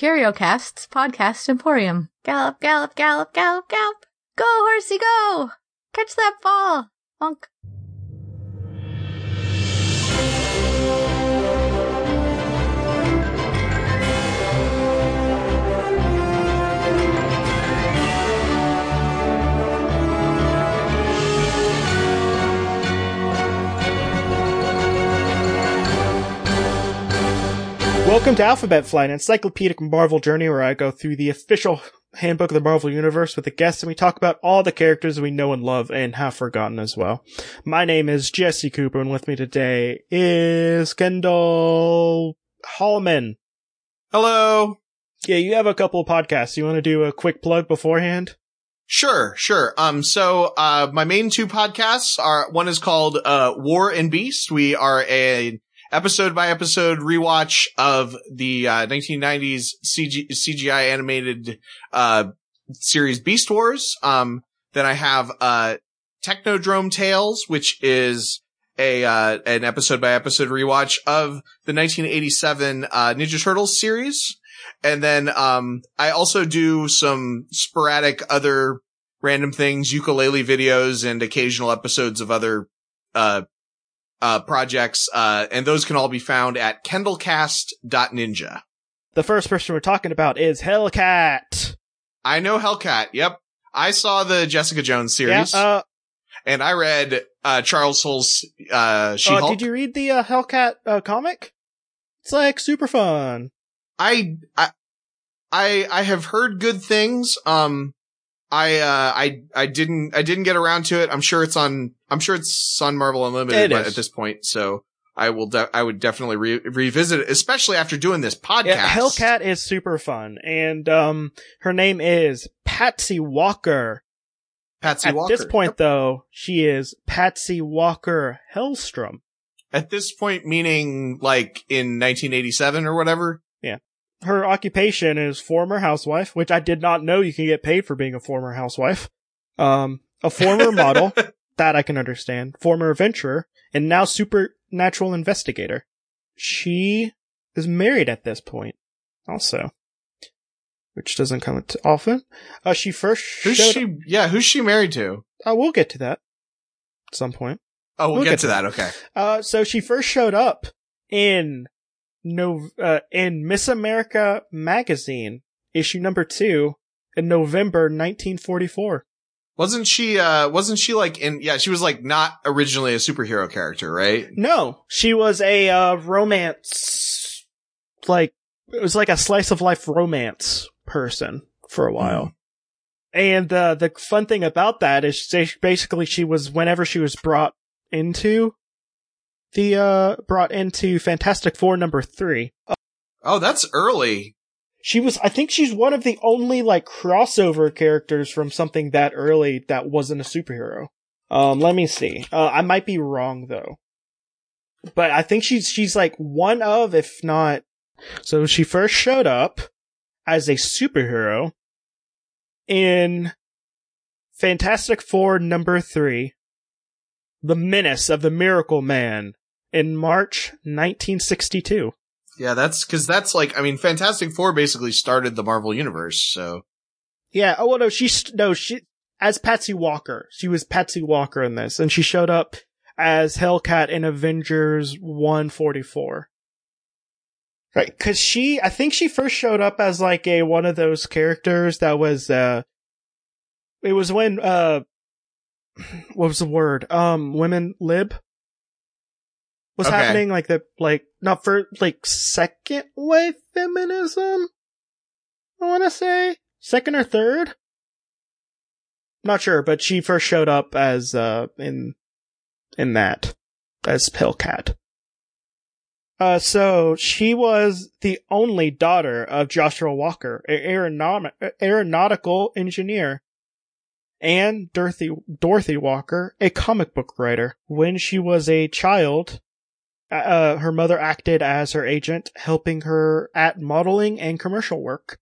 CurioCast's podcast emporium. Gallop, gallop, gallop, gallop, gallop. Go, horsey, go! Catch that ball! Bonk. Welcome to Alphabet Flight, an encyclopedic Marvel journey where I go through the official handbook of the Marvel Universe with the guests and we talk about all the characters we know and love and have forgotten as well. My name is Jesse Cooper and with me today is Kendall Hallman. Hello. Yeah, you have a couple of podcasts. You want to do a quick plug beforehand? Sure, sure. Um, so, uh, my main two podcasts are, one is called, uh, War and Beast. We are a episode by episode rewatch of the, uh, 1990s CG- CGI animated, uh, series Beast Wars. Um, then I have, uh, Technodrome Tales, which is a, uh, an episode by episode rewatch of the 1987, uh, Ninja Turtles series. And then, um, I also do some sporadic other random things, ukulele videos and occasional episodes of other, uh, uh, projects. Uh, and those can all be found at kendallcast.ninja. The first person we're talking about is Hellcat. I know Hellcat. Yep. I saw the Jessica Jones Yeah, series uh, and I read, uh, Charles Soule's, uh, uh, She-Hulk. did you read the uh, Hellcat uh, comic? It's like super fun. I, I, I, I have heard good things. Um, I, uh, I, I didn't, I didn't get around to it. I'm sure it's on, I'm sure it's on Marvel Unlimited but at this point. So I will, de- I would definitely re- revisit it, especially after doing this podcast. Yeah, Hellcat is super fun, and um, her name is Patsy Walker. Patsy At Walker. this point, though, she is Patsy Walker Hellstrom. At this point, meaning like in 1987 or whatever. Her occupation is former housewife, which I did not know you can get paid for being a former housewife. Um, a former model, that I can understand, former adventurer, and now supernatural investigator. She is married at this point, also, which doesn't come often. Uh, she first Who's showed. she? Yeah, who's she married to? Uh, we'll get to that at some point. Oh, we'll, We'll get, get to to that. Okay. Uh, so she first showed up in no, uh, in Miss America magazine, issue number two, in November 1944. Wasn't she, uh, wasn't she like in, yeah, she was like not originally a superhero character, right? No, she was a, uh, romance, like, it was like a slice of life romance person for a while. And, uh, the fun thing about that is basically she was, whenever she was brought into the, uh, brought into Fantastic Four number three. Oh, that's early. She was, I think she's one of the only like crossover characters from something that early that wasn't a superhero. Um, let me see. Uh, I might be wrong though. But I think she's, she's like one of, if not, so she first showed up as a superhero in Fantastic Four number three, The Menace of the Miracle Man in March 1962. Yeah, that's cause that's like, I mean, Fantastic Four basically started the Marvel Universe, so. Yeah. Oh, well, no, she's, no, she, as Patsy Walker. She was Patsy Walker in this, and she showed up as Hellcat in Avengers 144. Right. Cause she, I think she first showed up as like a, one of those characters that was, uh, it was when, uh, what was the word? Um, women lib was Okay. happening, like the, like, not for, like, second wave feminism? I wanna say? Second or third? Not sure, but she first showed up as, uh, in, in that, as Hellcat. Uh, so she was the only daughter of Joshua Walker, an aeronaut- aeronautical engineer, and Dorothy, Dorothy Walker, a comic book writer. When she was a child, uh, her mother acted as her agent, helping her at modeling and commercial work.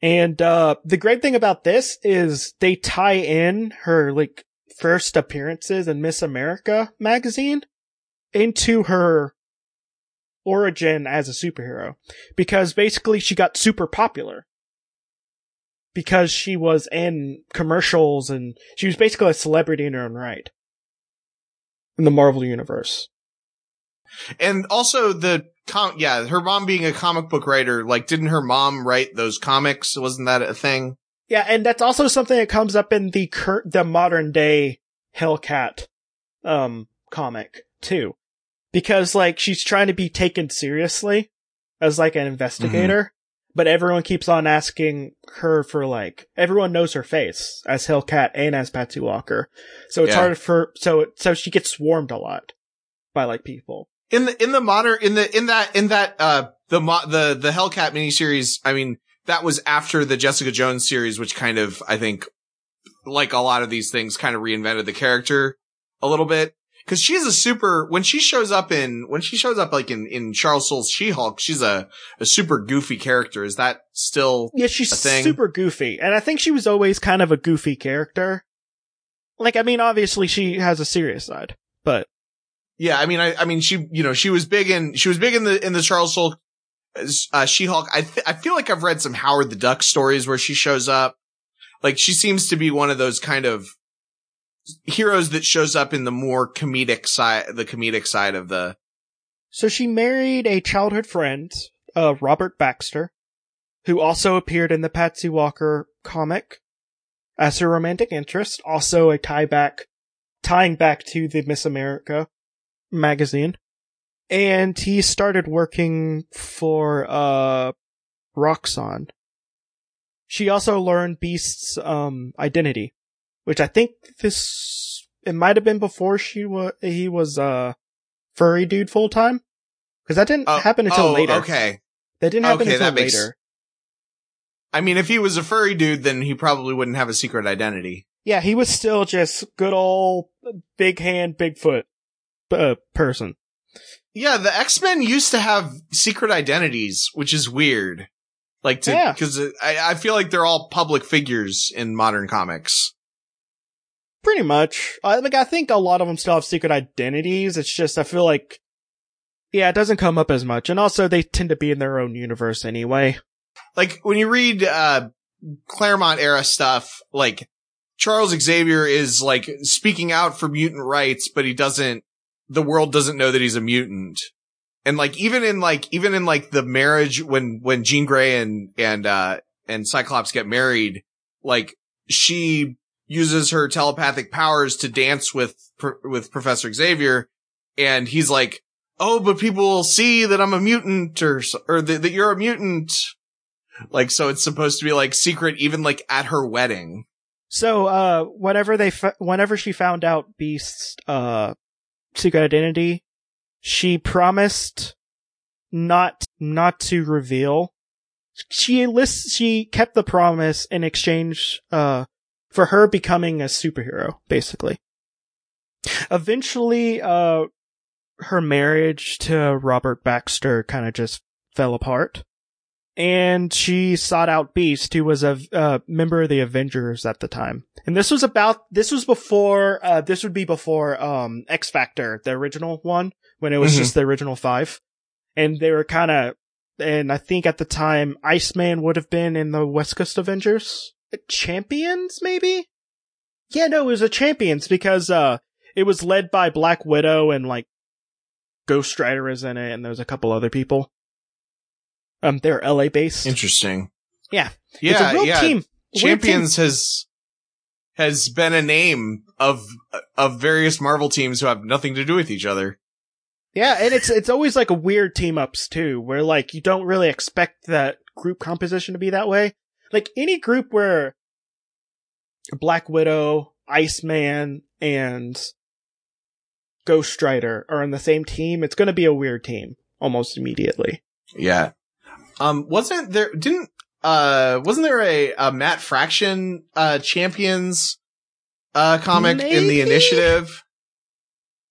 And, uh, the great thing about this is they tie in her, like, first appearances in Miss America magazine into her origin as a superhero because basically she got super popular because she was in commercials and she was basically a celebrity in her own right in the Marvel universe. And also the com, yeah, her mom being a comic book writer, like, didn't her mom write those comics? Wasn't that a thing? Yeah, and that's also something that comes up in the cur- the modern day Hellcat um comic too. Because like she's trying to be taken seriously as like an investigator, but everyone keeps on asking her for like everyone knows her face as Hellcat and as Patsy Walker. So it's Yeah. hard for so so she gets swarmed a lot by like people. In the, in the modern, in the, in that, in that, uh, the, mo- the, the Hellcat miniseries, I mean, that was after the Jessica Jones series, which kind of, I think, like a lot of these things, kind of reinvented the character a little bit. Cause she's a super, when she shows up in, when she shows up like in, in Charles Soule's She-Hulk, she's a, a super goofy character. Is that still, Yeah, she's super goofy, and I think she was always kind of a goofy character. Like, I mean, obviously she has a serious side, but yeah, I mean, I, I mean, she, you know, she was big in, she was big in the, in the Charles Soule, uh, She-Hulk. I, th- I feel like I've read some Howard the Duck stories where she shows up. Like she seems to be one of those kind of heroes that shows up in the more comedic side, the comedic side of the, So she married a childhood friend, uh, Robert Baxter, who also appeared in the Patsy Walker comic as her romantic interest, also a tie back, tying back to the Miss America magazine. And he started working for, uh, Roxxon. She also learned Beast's, um, identity, which I think this, it might have been before she was, he was, uh, furry dude full time. Cause that didn't Oh, happen until oh, later. Okay. That didn't happen Okay, until that makes- later. I mean, if he was a furry dude, then he probably wouldn't have a secret identity. Yeah, he was still just good old big hand, Bigfoot uh, person. Yeah, the X-Men used to have secret identities, which is weird. Like to, Yeah. cause I, I feel like they're all public figures in modern comics. Pretty much. I like. I think a lot of them still have secret identities. It's just I feel like, yeah, it doesn't come up as much, and also they tend to be in their own universe anyway. Like when you read, uh, Claremont era stuff, like Charles Xavier is like speaking out for mutant rights, but he doesn't, the world doesn't know that he's a mutant. And like, even in like, even in like the marriage when, when Jean Grey and, and, uh, and Cyclops get married, like she uses her telepathic powers to dance with, with Professor Xavier. And he's like, Oh, but people will see that I'm a mutant or, or that, that you're a mutant. Like, so it's supposed to be like secret, even like at her wedding. So, uh, whenever they, f- whenever she found out Beast's, uh, secret identity, she promised not, not to reveal. She lists, she kept the promise in exchange, uh, for her becoming a superhero, basically. Eventually, uh, her marriage to Robert Baxter kind of just fell apart. And she sought out Beast, who was a uh, member of the Avengers at the time. And this was about, this was before, uh, this would be before, um, X Factor, the original one, when it was Mhm. just the original five. And they were kind of, and I think at the time, Iceman would have been in the West Coast Avengers. Champions, maybe? Yeah, no, it was a Champions because, uh, it was led by Black Widow and like Ghost Rider is in it and there's a couple other people. Um, they're LA based. Interesting. Yeah. Yeah. it's a real yeah. team. Weird team. Champions has, has been a name of, of various Marvel teams who have nothing to do with each other. Yeah, and it's it's always like a weird team ups too, where like you don't really expect that group composition to be that way. Like any group where Black Widow, Iceman, and Ghost Rider are on the same team, it's gonna be a weird team almost immediately. Yeah. Um, wasn't there, didn't, uh, wasn't there a, a Matt Fraction, uh, Champions, uh, comic in the initiative?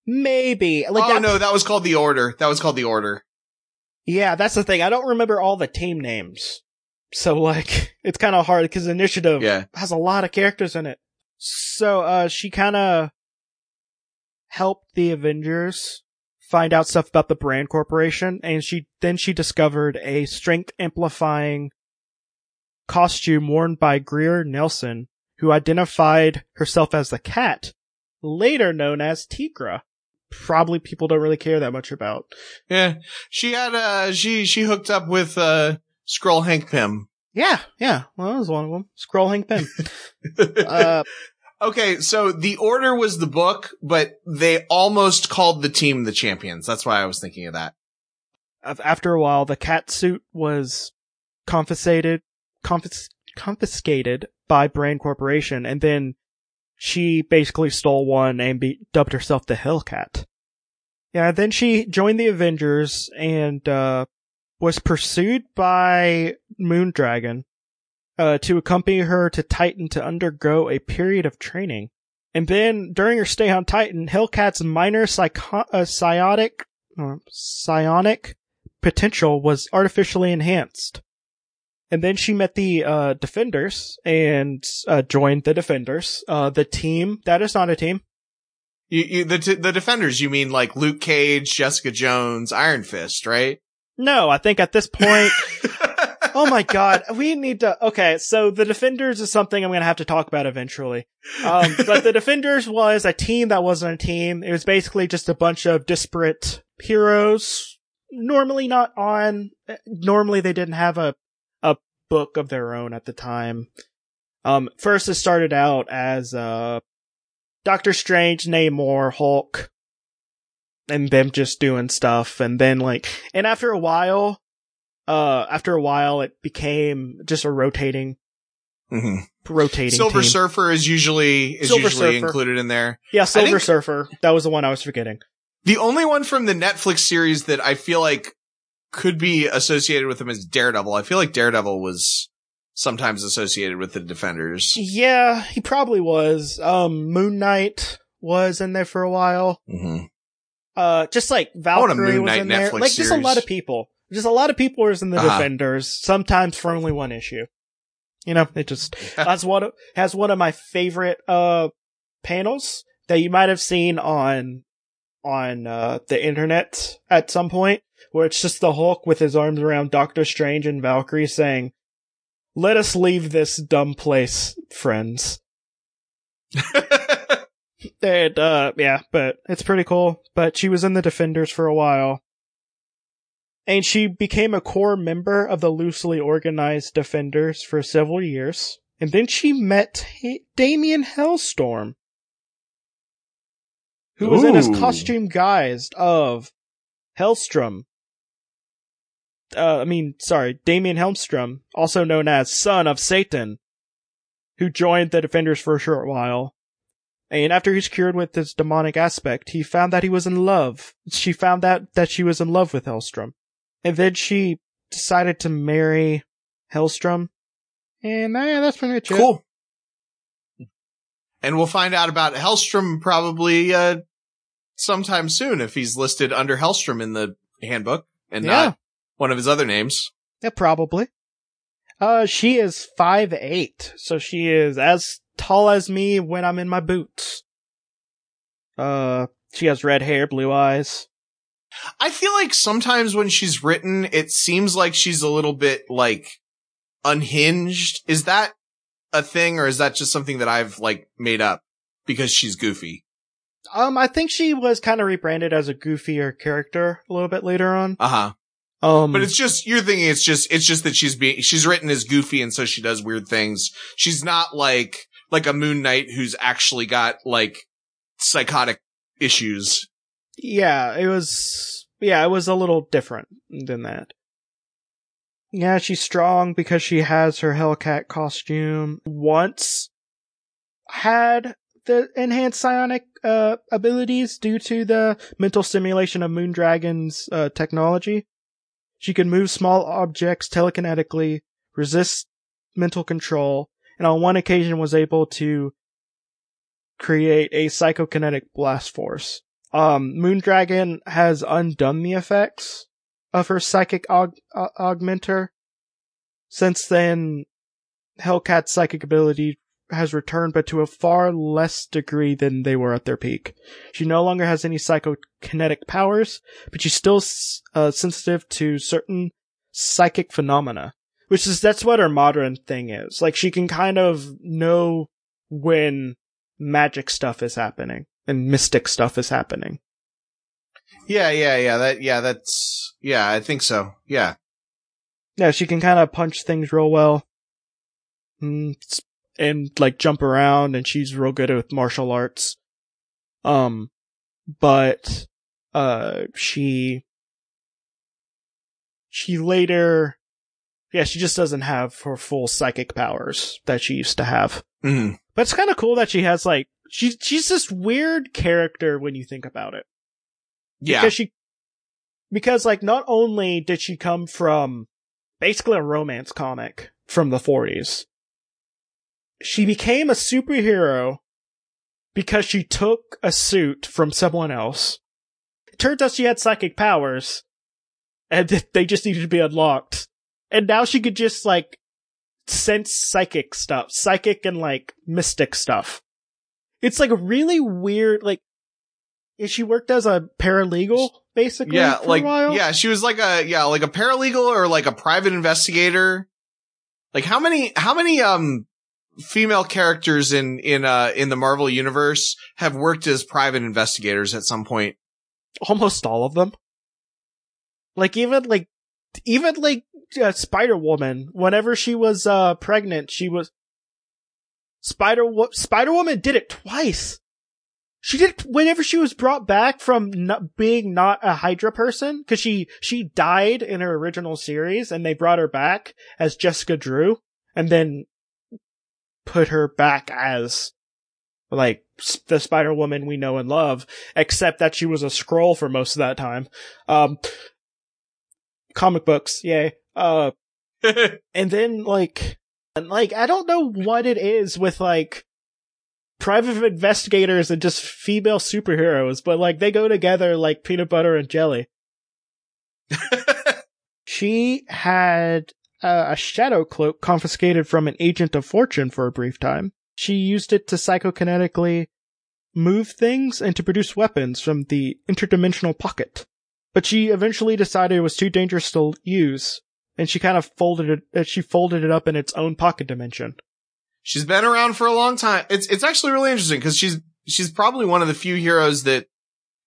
Maybe like oh that- no, that was called the Order. That was called the Order. Yeah, that's the thing. I don't remember all the team names. So like, it's kind of hard because Initiative Yeah. has a lot of characters in it. So, uh, she kind of helped the Avengers find out stuff about the brand corporation and she then she discovered a strength amplifying costume worn by Greer Nelson, who identified herself as the cat, later known as Tigra. Probably people don't really care that much about. Yeah. She had, uh, she, she hooked up with, uh, Skrull Hank Pym. Yeah, yeah. Well, that was one of them. Skrull Hank Pym. uh, okay, so the order was the book, but they almost called the team the champions. That's why I was thinking of that. after a while, the cat suit was confiscated, confis- confiscated by Brand Corporation, and then she basically stole one and be- dubbed herself the Hellcat. Yeah, then she joined the Avengers and uh, was pursued by Moondragon uh, to accompany her to Titan to undergo a period of training. And then during her stay on Titan, Hellcat's minor psycho- uh, psiotic, uh, psionic potential was artificially enhanced. And then she met the uh, Defenders and uh, joined the Defenders, uh, the team that is not a team. You, you, the, t- the defenders, you mean like Luke Cage, Jessica Jones, Iron Fist, right? No, I think at this point, oh my god, we need to. Okay, so the Defenders is something I'm to have to talk about eventually. Um, but the Defenders was a team that wasn't a team. It was basically just a bunch of disparate heroes. Normally not on. Normally they didn't have a a book of their own at the time. Um, first it started out as uh, Doctor Strange, Namor, Hulk, and them just doing stuff, and then like, and after a while, uh, after a while, it became just a rotating, mm-hmm. rotating. Silver team. Surfer is usually is Silver usually Surfer. included in there. yeah, Silver think- Surfer. That was the one I was forgetting. The only one from the Netflix series that I feel like could be associated with him is Daredevil. I feel like Daredevil was sometimes associated with the Defenders. Yeah, he probably was. Um, Moon Knight was in there for a while. Mm-hmm. Uh, just like want a Valkyrie Moon was Knight in there. Netflix like just a lot of people. Just a lot of people was in the Uh-huh. Defenders. Sometimes for only one issue. You know, it just that's one of, has one of my favorite uh panels that you might have seen on on uh the internet at some point, where it's just the Hulk with his arms around Doctor Strange and Valkyrie saying, "Let us leave this dumb place, friends." And uh yeah, but it's pretty cool. But she was in the Defenders for a while. And she became a core member of the loosely organized Defenders for several years. And then she met Damien Hellstorm, who was in his costume guised of Hellstrom. Uh, I mean, sorry, Damien Hellstrom, also known as Son of Satan, who joined the Defenders for a short while. And after he's cured with his demonic aspect, he found that he was in love. She found out that she was in love with Hellstrom. And then she decided to marry Hellstrom. And uh, that's pretty much it. cool. And we'll find out about Hellstrom probably uh sometime soon if he's listed under Hellstrom in the handbook and Yeah. not one of his other names. Yeah, probably. Uh, she is five eight, so she is as tall as me when I'm in my boots. Uh, she has red hair, blue eyes. I feel like sometimes when she's written, it seems like she's a little bit like unhinged. Is that a thing or is that just something that I've like made up because she's goofy? Um, I think she was kind of rebranded as a goofier character a little bit later on. Uh huh. Um, But it's just, you're thinking it's just, it's just that she's being, she's written as goofy and so she does weird things. She's not like, like a Moon Knight who's actually got like psychotic issues. Yeah, it was, yeah, it was a little different than that. Yeah, she's strong because she has her Hellcat costume. Once had the enhanced psionic uh, abilities due to the mental simulation of Moondragon's uh, technology. She can move small objects telekinetically, resist mental control, and on one occasion was able to create a psychokinetic blast force. Um, Moondragon has undone the effects of her psychic aug- uh, augmenter. Since then, Hellcat's psychic ability has returned, but to a far less degree than they were at their peak. She no longer has any psychokinetic powers, but she's still uh, sensitive to certain psychic phenomena, which is that's what her modern thing is. Like she can kind of know when magic stuff is happening and mystic stuff is happening. Yeah, yeah, yeah. That, yeah, that's, yeah, I think so. Yeah. Yeah, she can kind of punch things real well. Mm, and like jump around and she's real good with martial arts. Um, but, uh, she, she later, yeah, she just doesn't have her full psychic powers that she used to have. Mm-hmm. But it's kind of cool that she has like, she, she's this weird character when you think about it. Yeah. Because she, because like not only did she come from basically a romance comic from the 40s, she became a superhero because she took a suit from someone else. It turns out she had psychic powers and they just needed to be unlocked. And now she could just like sense psychic stuff, psychic and like mystic stuff. It's like really weird, like, she worked as a paralegal basically yeah, like, yeah, she was like a, yeah, like a paralegal or like a private investigator. Like how many, how many, um, female characters in, in, uh, in the Marvel universe have worked as private investigators at some point? almost all of them. Like even like even like uh, Spider Woman, whenever she was uh pregnant, she was Spider Spider Woman did it twice. She did it whenever she was brought back from not being not a Hydra person because she she died in her original series and they brought her back as Jessica Drew and then put her back as like the Spider Woman we know and love, except that she was a Skrull for most of that time. Um, comic books, yay. Uh, and then like, and like, I don't know what it is with like private investigators and just female superheroes, but like they go together like peanut butter and jelly. she had uh, a shadow cloak confiscated from an agent of fortune for a brief time. She used it to psychokinetically move things and to produce weapons from the interdimensional pocket. But she eventually decided it was too dangerous to use, and she kind of folded it, uh, she folded it up in its own pocket dimension. She's been around for a long time. It's, it's actually really interesting because she's, she's probably one of the few heroes that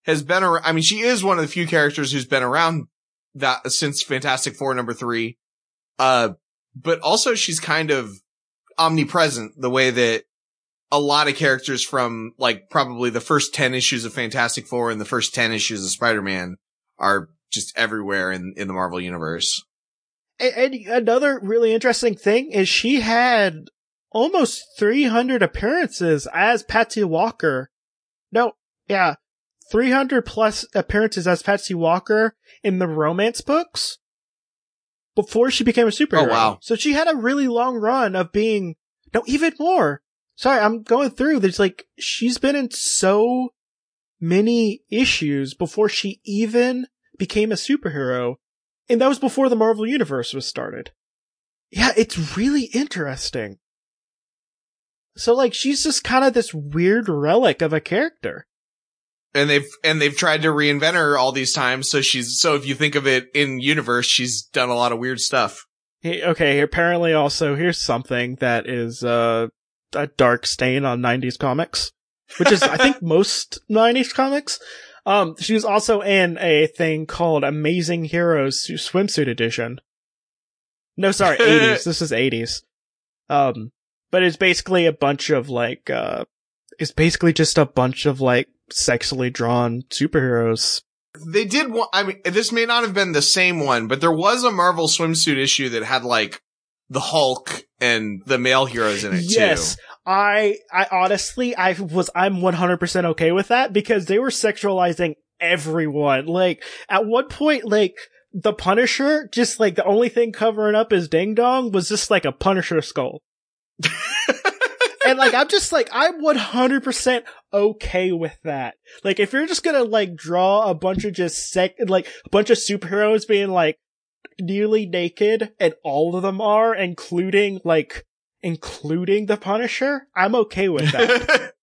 has been around. I mean, she is one of the few characters who's been around that since Fantastic Four number three. Uh, but also she's kind of omnipresent the way that a lot of characters from like probably the first 10 issues of Fantastic Four and the first 10 issues of Spider-Man are just everywhere in, in the Marvel universe. And, another really interesting thing is she had almost 300 appearances as Patsy Walker. No, yeah, 300 plus appearances as Patsy Walker in the romance books before she became a oh, superhero. Oh, wow. So she had a really long run of being, no, even more. Sorry, I'm going through. There's like, she's been in so many issues before she even became a superhero. And that was before the Marvel Universe was started. Yeah, it's really interesting. So like, she's just kind of this weird relic of a character. And they've, and they've tried to reinvent her all these times. So she's, so if you think of it in universe, she's done a lot of weird stuff. Hey, okay, apparently also here's something that is uh, a dark stain on 90s comics, which is I think most 90s comics. Um, she was also in a thing called Amazing Heroes Swimsuit Edition. No, sorry, 80s. this is 80s. Um, but it's basically a bunch of like, uh, it's basically just a bunch of like sexually drawn superheroes. They did one, I mean, this may not have been the same one, but there was a Marvel swimsuit issue that had like the Hulk and the male heroes in it yes, too. I, I honestly, I was, I'm 100% okay with that because they were sexualizing everyone. Like, at one point, like, the Punisher, just like the only thing covering up his ding dong was just like a Punisher skull. and like, I'm just like, I'm 100% okay with that. Like, if you're just gonna like draw a bunch of just sec, like, a bunch of superheroes being like nearly naked and all of them are, including like including the Punisher, I'm okay with that.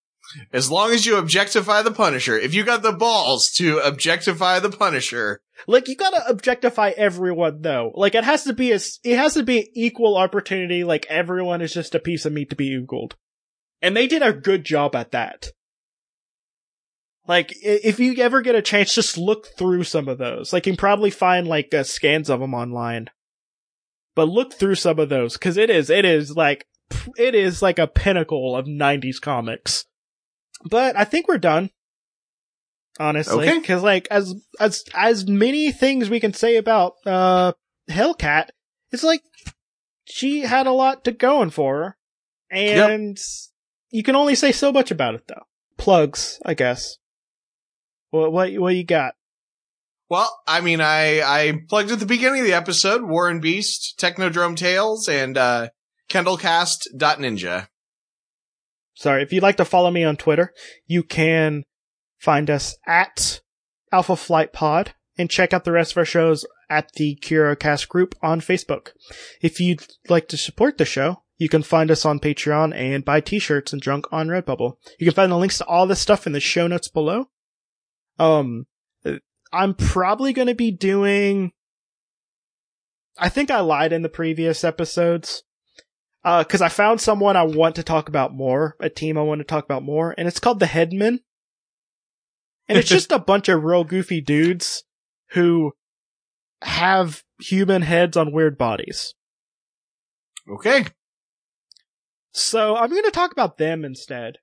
as long as you objectify the Punisher, if you got the balls to objectify the Punisher, like you gotta objectify everyone though. Like it has to be a, it has to be equal opportunity. Like everyone is just a piece of meat to be oogled. And they did a good job at that. Like, if you ever get a chance, just look through some of those. Like, you can probably find, like, uh, scans of them online. But look through some of those, cause it is, it is like, it is like a pinnacle of 90s comics. But I think we're done. Honestly. Okay. Cause like, as, as, as many things we can say about, uh, Hellcat, it's like, she had a lot to going for her. And you can only say so much about it though. Plugs, I guess. What what what you got? Well, I mean, I I plugged at the beginning of the episode War and Beast, Technodrome Tales, and uh, KendallCast.ninja. Sorry, if you'd like to follow me on Twitter, you can find us at Alpha Flight Pod and check out the rest of our shows at the CuriOcast group on Facebook. If you'd like to support the show, you can find us on Patreon and buy t-shirts and junk on Redbubble. You can find the links to all this stuff in the show notes below. Um, I'm probably going to be doing, I think I lied in the previous episodes. Uh, cause I found someone I want to talk about more, a team I want to talk about more, and it's called the Headmen. And it's just a bunch of real goofy dudes who have human heads on weird bodies. Okay. So I'm going to talk about them instead.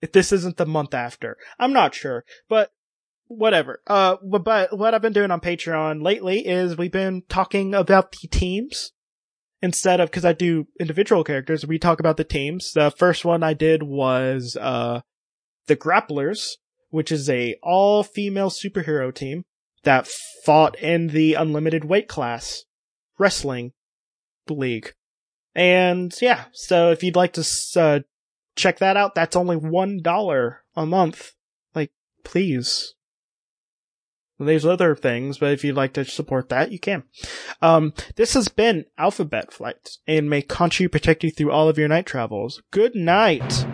If this isn't the month after, I'm not sure, but whatever. Uh, but what I've been doing on Patreon lately is we've been talking about the teams instead of because I do individual characters. We talk about the teams. The first one I did was uh the Grapplers, which is a all female superhero team that fought in the unlimited weight class wrestling league. And yeah, so if you'd like to uh, check that out, that's only one dollar a month. Like, please. There's other things, but if you'd like to support that, you can. Um, this has been Alphabet Flight, and may Khonshu protect you through all of your night travels. Good night.